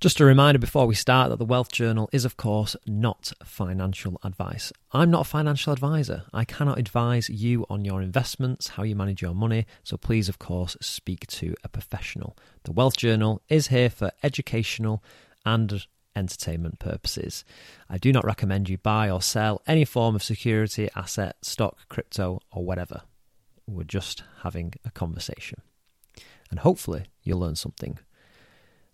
Just a reminder before we start that the Wealth Journal is, of course, not financial advice. I'm not a financial advisor. I cannot advise you on your investments, how you manage your money, so please, of course, speak to a professional. The Wealth Journal is here for educational and entertainment purposes. I do not recommend you buy or sell any form of security, asset, stock, crypto, or whatever. We're just having a conversation. And hopefully, you'll learn something.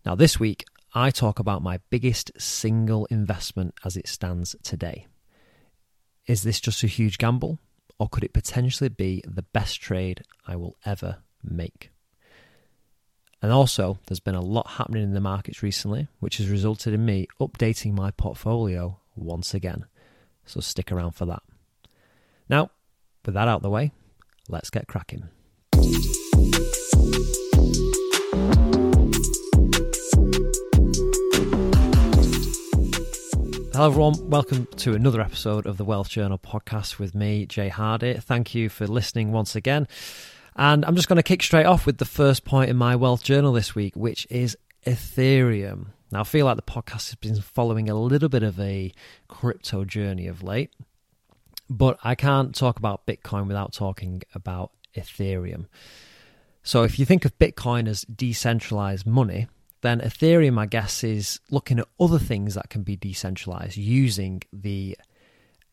Now, this week, I talk about my biggest single investment as it stands today. Is this just a huge gamble, or could it potentially be the best trade I will ever make? And also, there's been a lot happening in the markets recently, which has resulted in me updating my portfolio once again. So stick around for that. Now, with that out of the way, let's get cracking. Hello, everyone. Welcome to another episode of the Wealth Journal podcast with me, Jay Hardy. Thank you for listening once again. And I'm just going to kick straight off with the first point in my Wealth Journal this week, which is Ethereum. Now, I feel like the podcast has been following a little bit of a crypto journey of late, but I can't talk about Bitcoin without talking about Ethereum. So, if you think of Bitcoin as decentralized money, then Ethereum, I guess, is looking at other things that can be decentralized using the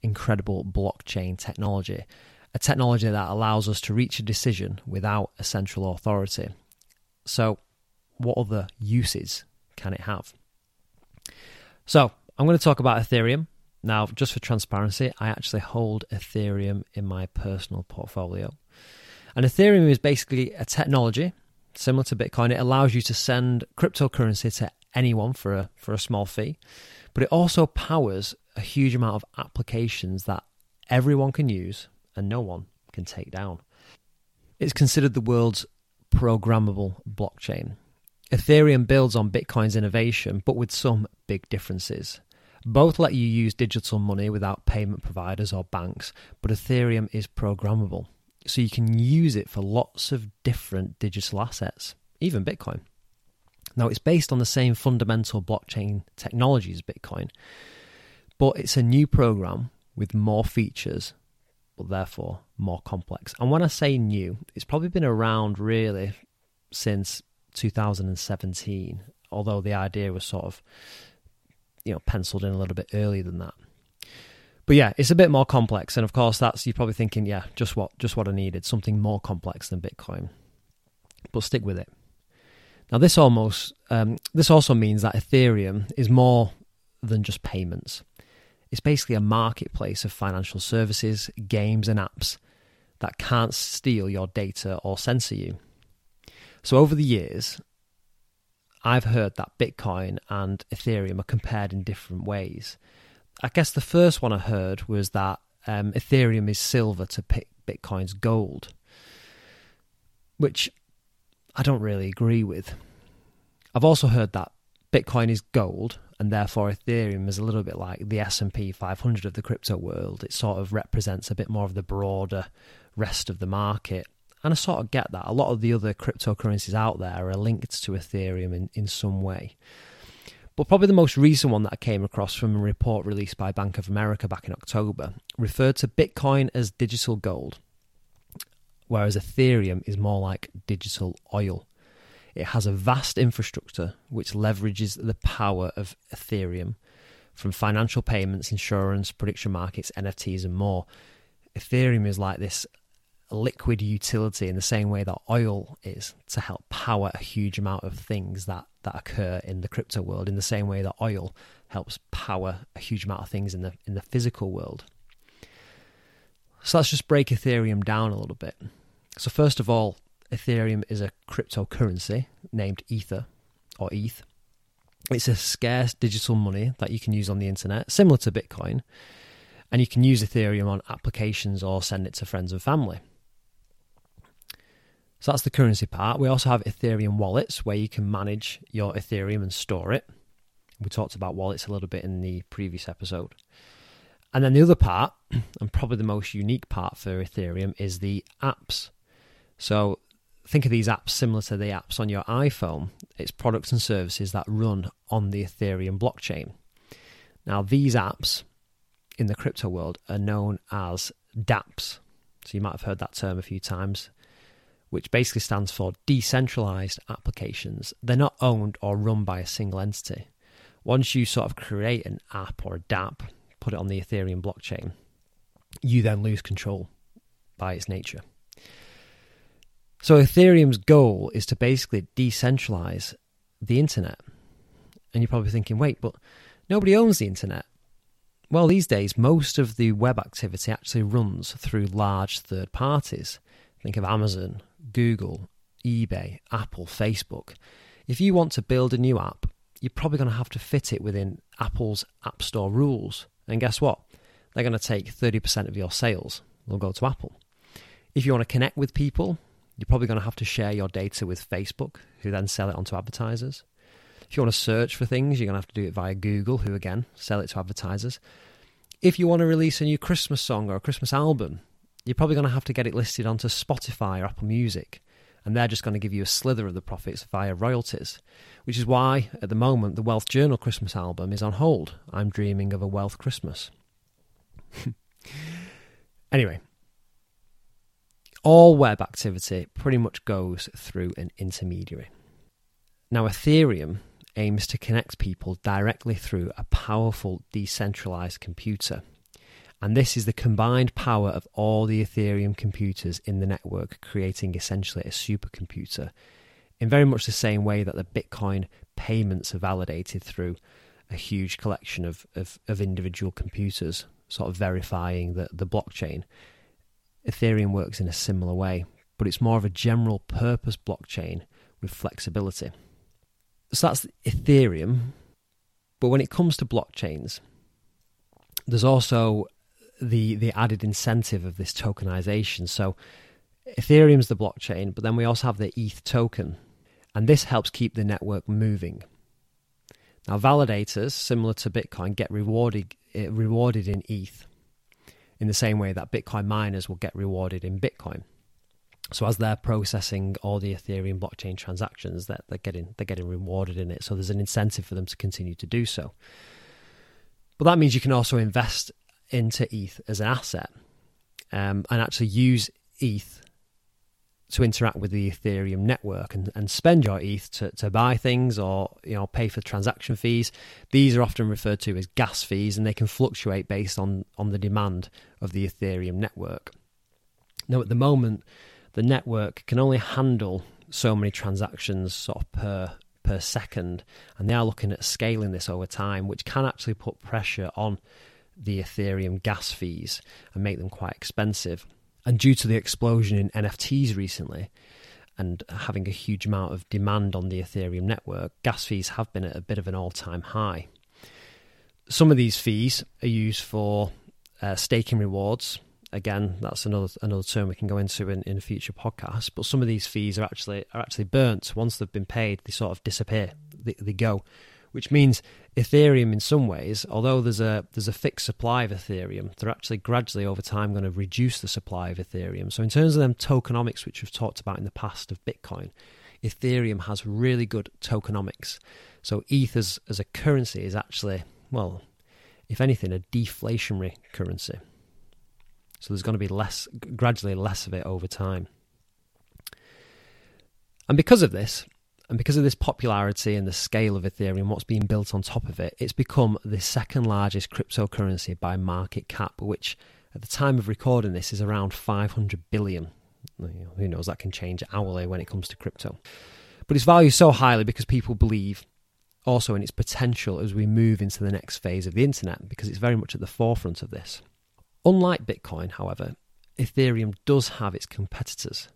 incredible blockchain technology, a technology that allows us to reach a decision without a central authority. So, what other uses can it have? So, I'm going to talk about Ethereum. Now, just for transparency, I actually hold Ethereum in my personal portfolio. And Ethereum is basically a technology similar to Bitcoin. It allows you to send cryptocurrency to anyone for a for a small fee, but it also powers a huge amount of applications that everyone can use and no one can take down. It's considered the world's programmable blockchain. Ethereum builds on Bitcoin's innovation, but with some big differences. Both let you use digital money without payment providers or banks, but Ethereum is programmable so you can use it for lots of different digital assets, even Bitcoin. Now, it's based on the same fundamental blockchain technology as Bitcoin, but it's a new program with more features, but therefore more complex. And when I say new, it's probably been around really since 2017, although the idea was sort of you know penciled in a little bit earlier than that. But yeah, it's a bit more complex, and of course, that's you're probably thinking, yeah, just what just what I needed, something more complex than Bitcoin. But stick with it. Now, this almost um, this also means that Ethereum is more than just payments. It's basically a marketplace of financial services, games, and apps that can't steal your data or censor you. So, over the years, I've heard that Bitcoin and Ethereum are compared in different ways. I guess the first one I heard was that um, Ethereum is silver to Bitcoin's gold, which I don't really agree with. I've also heard that Bitcoin is gold, and therefore Ethereum is a little bit like the S and P 500 of the crypto world. It sort of represents a bit more of the broader rest of the market. And I sort of get that. A lot of the other cryptocurrencies out there are linked to Ethereum in, in some way. But probably the most recent one that I came across from a report released by Bank of America back in October referred to Bitcoin as digital gold, whereas Ethereum is more like digital oil. It has a vast infrastructure which leverages the power of Ethereum from financial payments, insurance, prediction markets, NFTs, and more. Ethereum is like this liquid utility in the same way that oil is to help power a huge amount of things that, that occur in the crypto world in the same way that oil helps power a huge amount of things in the in the physical world. So let's just break Ethereum down a little bit. So first of all, Ethereum is a cryptocurrency named Ether or ETH. It's a scarce digital money that you can use on the internet, similar to Bitcoin, and you can use Ethereum on applications or send it to friends and family. So that's the currency part. We also have Ethereum wallets where you can manage your Ethereum and store it. We talked about wallets a little bit in the previous episode. And then the other part, and probably the most unique part for Ethereum, is the apps. So think of these apps similar to the apps on your iPhone. It's products and services that run on the Ethereum blockchain. Now, these apps in the crypto world are known as dApps. So you might have heard that term a few times, which basically stands for decentralized applications. They're not owned or run by a single entity. Once you sort of create an app or a dApp, put it on the Ethereum blockchain, you then lose control by its nature. So Ethereum's goal is to basically decentralize the internet. And you're probably thinking, wait, but nobody owns the internet. Well, these days, most of the web activity actually runs through large third parties. Think of Amazon, Google, eBay, Apple, Facebook. If you want to build a new app, you're probably going to have to fit it within Apple's App Store rules. And guess what? They're going to take 30% of your sales. They'll go to Apple. If you want to connect with people, you're probably going to have to share your data with Facebook, who then sell it onto advertisers. If you want to search for things, you're going to have to do it via Google, who again sell it to advertisers. If you want to release a new Christmas song or a Christmas album, you're probably going to have to get it listed onto Spotify or Apple Music, and they're just going to give you a slither of the profits via royalties, which is why, at the moment, the Wealth Journal Christmas album is on hold. I'm dreaming of a Wealth Christmas. anyway, all web activity pretty much goes through an intermediary. Now, Ethereum aims to connect people directly through a powerful decentralized computer. And this is the combined power of all the Ethereum computers in the network, creating essentially a supercomputer in very much the same way that the Bitcoin payments are validated through a huge collection of, of, of individual computers, sort of verifying the, the blockchain. Ethereum works in a similar way, but it's more of a general purpose blockchain with flexibility. So that's Ethereum. But when it comes to blockchains, there's also the the added incentive of this tokenization. So Ethereum's the blockchain, but then we also have the ETH token, and this helps keep the network moving. Now, validators, similar to Bitcoin, get rewarded eh, rewarded in ETH, in the same way that Bitcoin miners will get rewarded in Bitcoin. So as they're processing all the Ethereum blockchain transactions, that they're getting they're getting rewarded in it. So there's an incentive for them to continue to do so. But that means you can also invest into ETH as an asset um, and actually use ETH to interact with the Ethereum network and, and spend your ETH to, to buy things or you know pay for transaction fees. These are often referred to as gas fees and they can fluctuate based on, on the demand of the Ethereum network. Now at the moment the network can only handle so many transactions sort of per per second and they are looking at scaling this over time which can actually put pressure on the Ethereum gas fees and make them quite expensive. And due to the explosion in NFTs recently and having a huge amount of demand on the Ethereum network, gas fees have been at a bit of an all time high. Some of these fees are used for uh, staking rewards. Again, that's another another term we can go into in, in a future podcast. But some of these fees are actually are actually burnt. Once they've been paid, they sort of disappear. They, they go which means Ethereum in some ways, although there's a there's a fixed supply of Ethereum, they're actually gradually over time going to reduce the supply of Ethereum. So in terms of them tokenomics, which we've talked about in the past of Bitcoin, Ethereum has really good tokenomics. So ETH as, as a currency is actually, well, if anything, a deflationary currency. So there's going to be less, gradually less of it over time. And because of this, and because of this popularity and the scale of Ethereum, what's being built on top of it, it's become the second largest cryptocurrency by market cap, which at the time of recording this is around 500 billion. Who knows, that can change hourly when it comes to crypto. But it's valued so highly because people believe also in its potential as we move into the next phase of the internet because it's very much at the forefront of this. Unlike Bitcoin, however, Ethereum does have its competitors.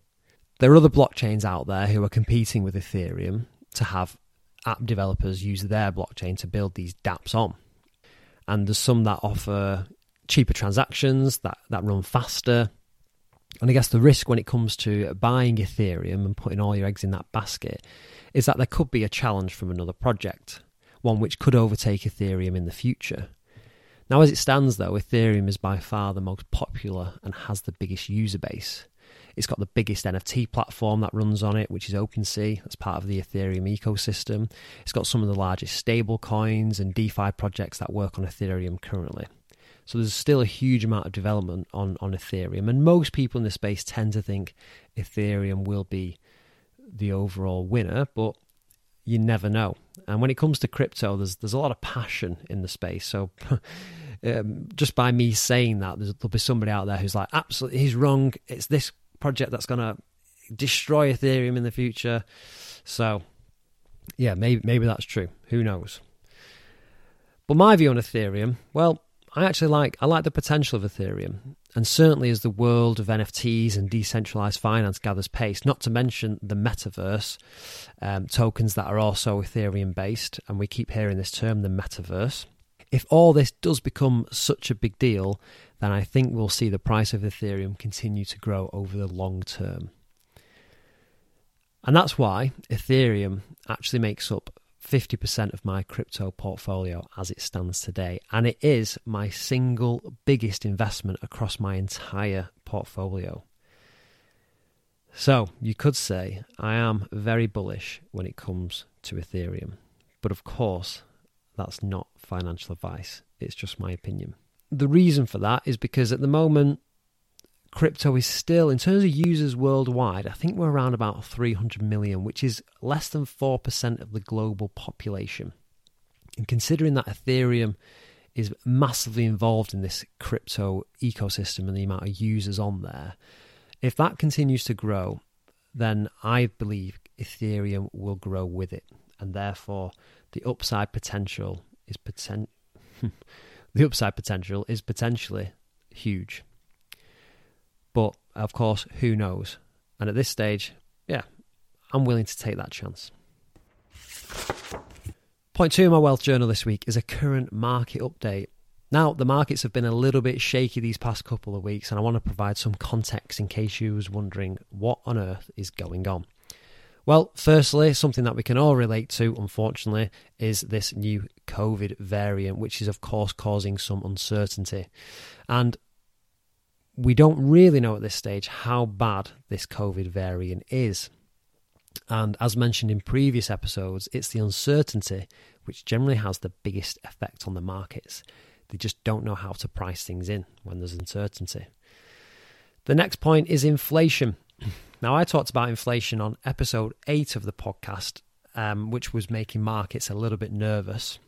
There are other blockchains out there who are competing with Ethereum to have app developers use their blockchain to build these dApps on. And there's some that offer cheaper transactions that, that run faster. And I guess the risk when it comes to buying Ethereum and putting all your eggs in that basket is that there could be a challenge from another project, one which could overtake Ethereum in the future. Now, as it stands, though, Ethereum is by far the most popular and has the biggest user base. It's got the biggest NFT platform that runs on it, which is OpenSea. That's part of the Ethereum ecosystem. It's got some of the largest stable coins and DeFi projects that work on Ethereum currently. So there's still a huge amount of development on, on Ethereum. And most people in the space tend to think Ethereum will be the overall winner, but you never know. And when it comes to crypto, there's there's a lot of passion in the space. So um, just by me saying that, there'll be somebody out there who's like, absolutely, he's wrong. It's this project that's going to destroy Ethereum in the future. So yeah, maybe maybe that's true. Who knows? But my view on Ethereum, well, I actually like I like the potential of Ethereum, and certainly as the world of NFTs and decentralized finance gathers pace, not to mention the metaverse um, tokens that are also Ethereum based, and we keep hearing this term, the metaverse. If all this does become such a big deal, then I think we'll see the price of Ethereum continue to grow over the long term. And that's why Ethereum actually makes up 50% of my crypto portfolio as it stands today. And it is my single biggest investment across my entire portfolio. So you could say I am very bullish when it comes to Ethereum. But of course, that's not financial advice, it's just my opinion. The reason for that is because at the moment, crypto is still, in terms of users worldwide, I think we're around about 300 million, which is less than 4% of the global population. And considering that Ethereum is massively involved in this crypto ecosystem and the amount of users on there, if that continues to grow, then I believe Ethereum will grow with it. And therefore, the upside potential is poten- the upside potential is potentially huge. But of course, who knows? And at this stage, yeah, I'm willing to take that chance. Point two in my wealth journal this week is a current market update. Now, the markets have been a little bit shaky these past couple of weeks, and I want to provide some context in case you was wondering what on earth is going on. Well, firstly, something that we can all relate to, unfortunately, is this new COVID variant, which is, of course, causing some uncertainty. And we don't really know at this stage how bad this COVID variant is. And as mentioned in previous episodes, it's the uncertainty which generally has the biggest effect on the markets. They just don't know how to price things in when there's uncertainty. The next point is inflation. Now, I talked about inflation on episode 8 of the podcast, um, which was making markets a little bit nervous.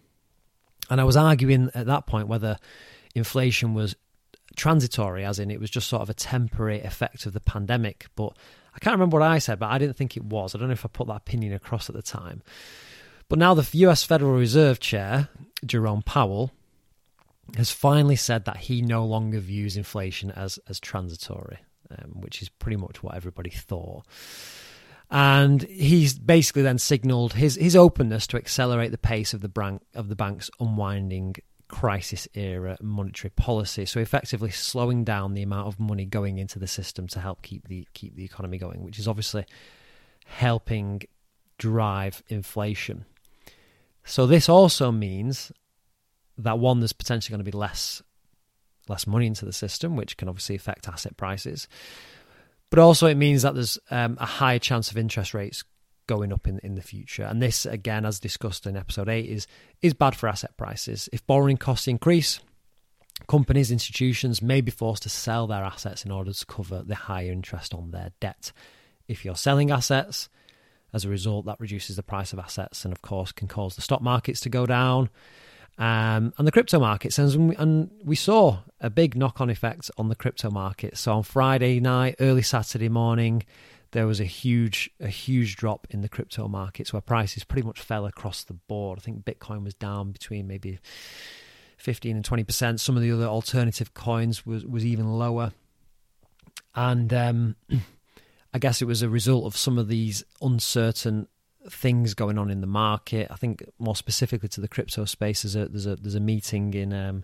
And I was arguing at that point whether inflation was transitory, as in it was just sort of a temporary effect of the pandemic. But I can't remember what I said, but I didn't think it was. I don't know if I put that opinion across at the time. But now the US Federal Reserve Chair, Jerome Powell, has finally said that he no longer views inflation as, as transitory, um, which is pretty much what everybody thought. And he's basically then signalled his, his openness to accelerate the pace of the, bank, of the bank's unwinding crisis era monetary policy. So effectively slowing down the amount of money going into the system to help keep the keep the economy going, which is obviously helping drive inflation. So this also means that one there's potentially going to be less less money into the system, which can obviously affect asset prices. But also it means that there's um, a higher chance of interest rates going up in, in the future. And this, again, as discussed in episode 8, is, is bad for asset prices. If borrowing costs increase, companies, institutions may be forced to sell their assets in order to cover the higher interest on their debt. If you're selling assets, as a result, that reduces the price of assets and, of course, can cause the stock markets to go down. Um, and the crypto markets, and we, and we saw a big knock on effect on the crypto market. So on Friday night, early Saturday morning, there was a huge a huge drop in the crypto markets where prices pretty much fell across the board. I think Bitcoin was down between maybe 15 and 20 percent. Some of the other alternative coins was was even lower, and um, I guess it was a result of some of these uncertain things going on in the market. I think more specifically to the crypto space, there's a there's a there's a meeting in. Um,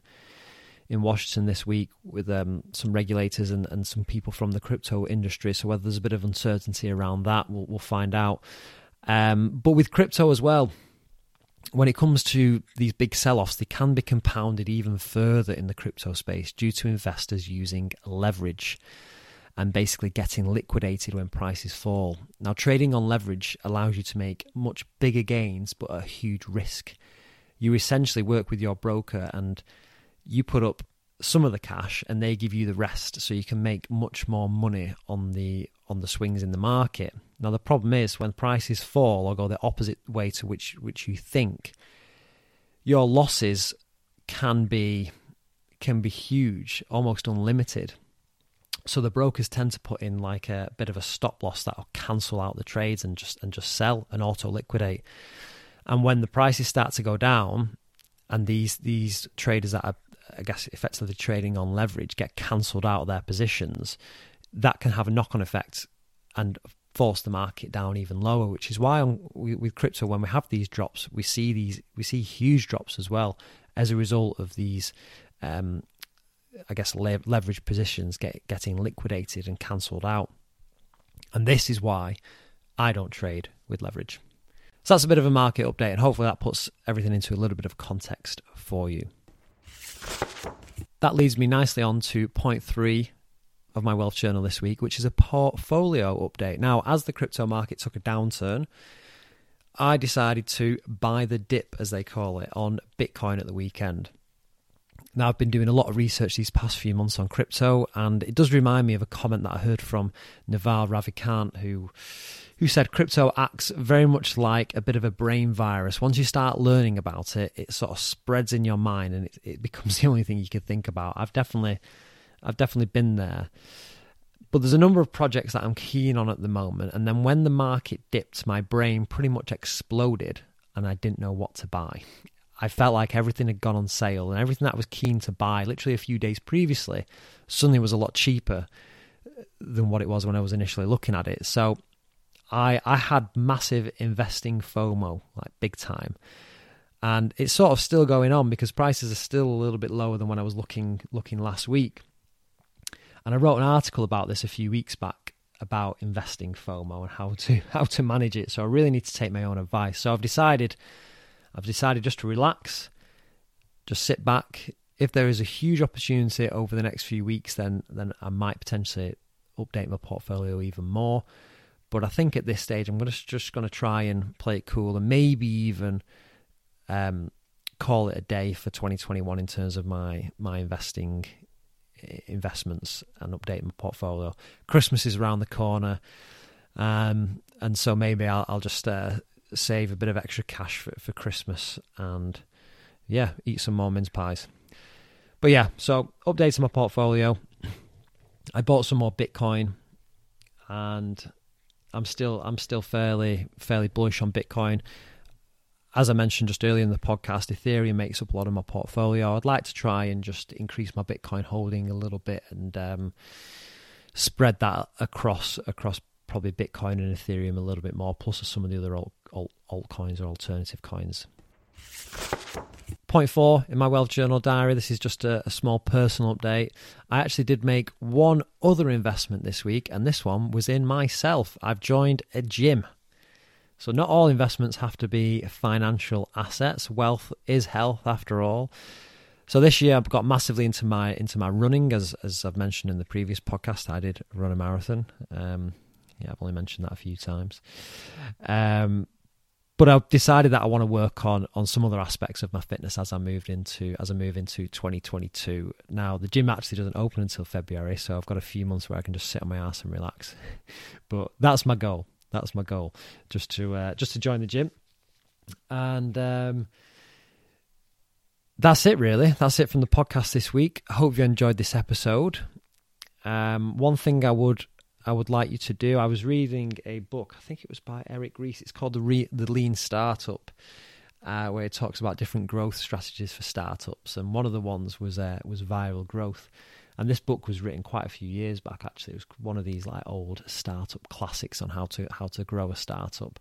in Washington this week with um, some regulators and, and some people from the crypto industry. So whether there's a bit of uncertainty around that, we'll, we'll find out. Um, but with crypto as well, when it comes to these big sell-offs, they can be compounded even further in the crypto space due to investors using leverage. And basically getting liquidated when prices fall. Now, trading on leverage allows you to make much bigger gains but a huge risk. You essentially work with your broker and you put up some of the cash and they give you the rest so you can make much more money on the on the swings in the market. Now the problem is when prices fall or go the opposite way to which which you think, your losses can be can be huge, almost unlimited. So the brokers tend to put in like a bit of a stop loss that'll cancel out the trades and just and just sell and auto liquidate. And when the prices start to go down, and these these traders that are I guess effectively trading on leverage get cancelled out of their positions, that can have a knock on effect and force the market down even lower. Which is why on, with crypto, when we have these drops, we see these we see huge drops as well as a result of these um, I guess, le- leverage positions get getting liquidated and cancelled out. And this is why I don't trade with leverage. So that's a bit of a market update, and hopefully that puts everything into a little bit of context for you. That leads me nicely on to point three of my wealth journal this week, which is a portfolio update. Now, as the crypto market took a downturn, I decided to buy the dip, as they call it, on Bitcoin at the weekend. Now, I've been doing a lot of research these past few months on crypto, and it does remind me of a comment that I heard from Naval Ravikant, who who said crypto acts very much like a bit of a brain virus. Once you start learning about it, it sort of spreads in your mind, and it, it becomes the only thing you can think about. I've definitely, I've definitely been there. But there's a number of projects that I'm keen on at the moment, and then when the market dipped, my brain pretty much exploded, and I didn't know what to buy. I felt like everything had gone on sale and everything that I was keen to buy literally a few days previously suddenly was a lot cheaper than what it was when I was initially looking at it. So I I had massive investing FOMO, like big time. And it's sort of still going on because prices are still a little bit lower than when I was looking looking last week. And I wrote an article about this a few weeks back about investing FOMO and how to how to manage it. So I really need to take my own advice. So I've decided I've decided just to relax, just sit back. If there is a huge opportunity over the next few weeks, then then I might potentially update my portfolio even more. But I think at this stage, I'm gonna just going to try and play it cool and maybe even um, call it a day for 2021 in terms of my my investing investments and update my portfolio. Christmas is around the corner, um, and so maybe I'll, I'll just uh, save a bit of extra cash for, for Christmas and yeah, eat some more mince pies. But yeah, so updating my portfolio. I bought some more Bitcoin and I'm still I'm still fairly fairly bullish on Bitcoin. As I mentioned just earlier in the podcast, Ethereum makes up a lot of my portfolio. I'd like to try and just increase my Bitcoin holding a little bit and um, spread that across across probably Bitcoin and Ethereum a little bit more, plus some of the other alt, alt, altcoins or alternative coins. Point four in my Wealth Journal diary. This is just a, a, small personal update. I actually did make one other investment this week, and this one was in myself. I've joined a gym. So, not all investments have to be financial assets. Wealth is health, after all. So this year I've got massively into my into my running, as as I've mentioned in the previous podcast. I did run a marathon. Um, yeah, I've only mentioned that a few times. Um, but I've decided that I want to work on on some other aspects of my fitness as I moved into as I move into 2022. Now the gym actually doesn't open until February, so I've got a few months where I can just sit on my ass and relax. but that's my goal. That's my goal, just to uh, just to join the gym, and um, that's it. Really, that's it from the podcast this week. I hope you enjoyed this episode. Um, one thing I would I would like you to do. I was reading a book. I think it was by Eric Ries. It's called the Re- the Lean Startup, uh, where it talks about different growth strategies for startups. And one of the ones was uh, was viral growth. And this book was written quite a few years back. Actually, it was one of these like old startup classics on how to how to grow a startup.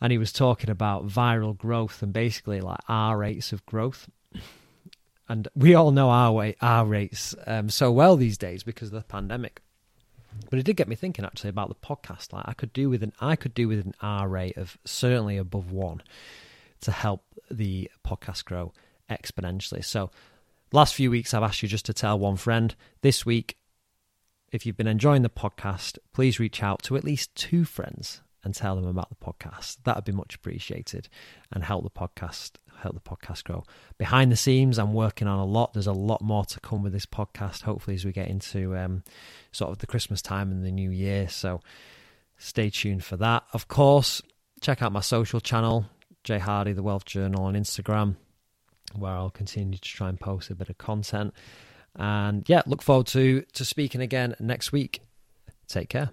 And he was talking about viral growth and basically like R rates of growth. And we all know our way, our rates um, so well these days because of the pandemic but it did get me thinking actually about the podcast. Like I could do with an I could do with an R rate of certainly above one to help the podcast grow exponentially. So last few weeks I've asked you just to tell one friend. This week if you've been enjoying the podcast, please reach out to at least two friends and tell them about the podcast. That would be much appreciated and help the podcast help the podcast grow. Behind the scenes, I'm working on a lot. There's a lot more to come with this podcast. Hopefully, as we get into um, sort of the Christmas time and the new year, so stay tuned for that. Of course, check out my social channel, Jay Hardy, the Wealth Journal on Instagram, where I'll continue to try and post a bit of content. And yeah, look forward to to speaking again next week. Take care.